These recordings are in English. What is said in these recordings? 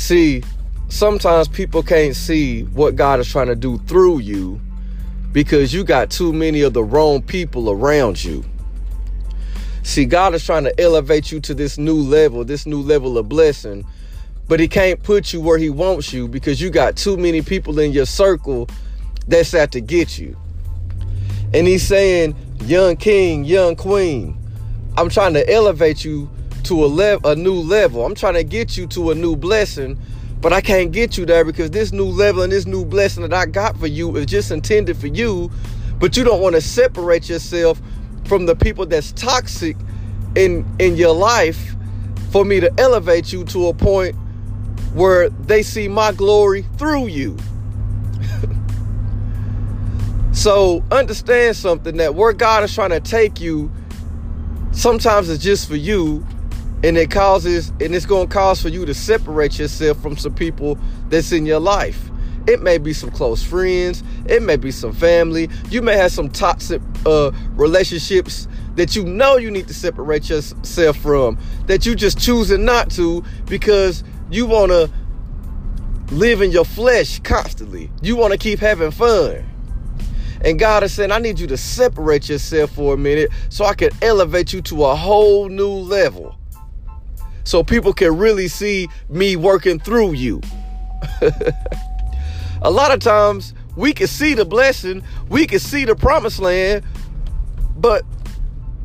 See, sometimes people can't see what God is trying to do through you because you got too many of the wrong people around you. See, God is trying to elevate you to this new level, this new level of blessing, but He can't put you where He wants you because you got too many people in your circle that's out to get you. And He's saying, Young king, young queen, I'm trying to elevate you to a, a new level. I'm trying to get you to a new blessing, but I can't get you there because this new level and this new blessing that I got for you is just intended for you. But you don't want to separate yourself from the people that's toxic in in your life for me to elevate you to a point where they see my glory through you. so understand something that where God is trying to take you, sometimes it's just for you and it causes and it's going to cause for you to separate yourself from some people that's in your life. It may be some close friends it may be some family you may have some toxic uh, relationships that you know you need to separate yourself from that you just choosing not to because you want to live in your flesh constantly. You want to keep having fun. And God is saying, I need you to separate yourself for a minute so I can elevate you to a whole new level so people can really see me working through you. a lot of times we can see the blessing, we can see the promised land, but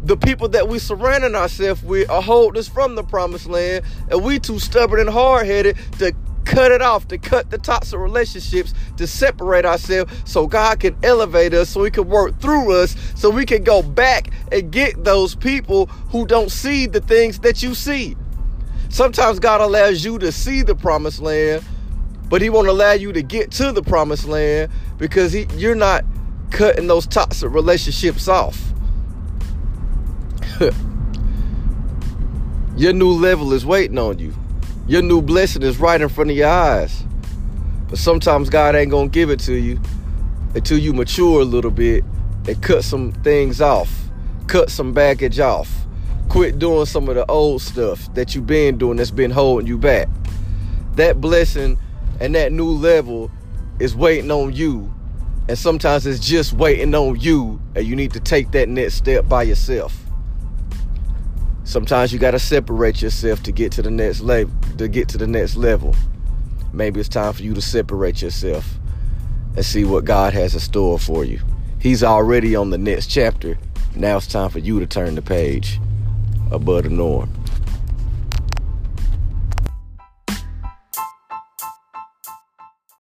the people that we surrounding ourselves with are holding us from the promised land, and we too stubborn and hard headed to cut it off, to cut the toxic relationships, to separate ourselves so God can elevate us, so He can work through us, so we can go back and get those people who don't see the things that you see. Sometimes God allows you to see the promised land, but He won't allow you to get to the promised land because he, you're not cutting those toxic relationships off. Your new level is waiting on you. Your new blessing is right in front of your eyes. But sometimes God ain't to give it to you until you mature a little bit and cut some things off, cut some baggage off. Quit doing some of the old stuff that you've been doing that's been holding you back. That blessing and that new level is waiting on you. And sometimes it's just waiting on you, and you need to take that next step by yourself. Sometimes you got to separate yourself to get to the next level. To get to the next level, maybe it's time for you to separate yourself and see what God has in store for you. He's already on the next chapter. Now it's time for you to turn the page above the norm.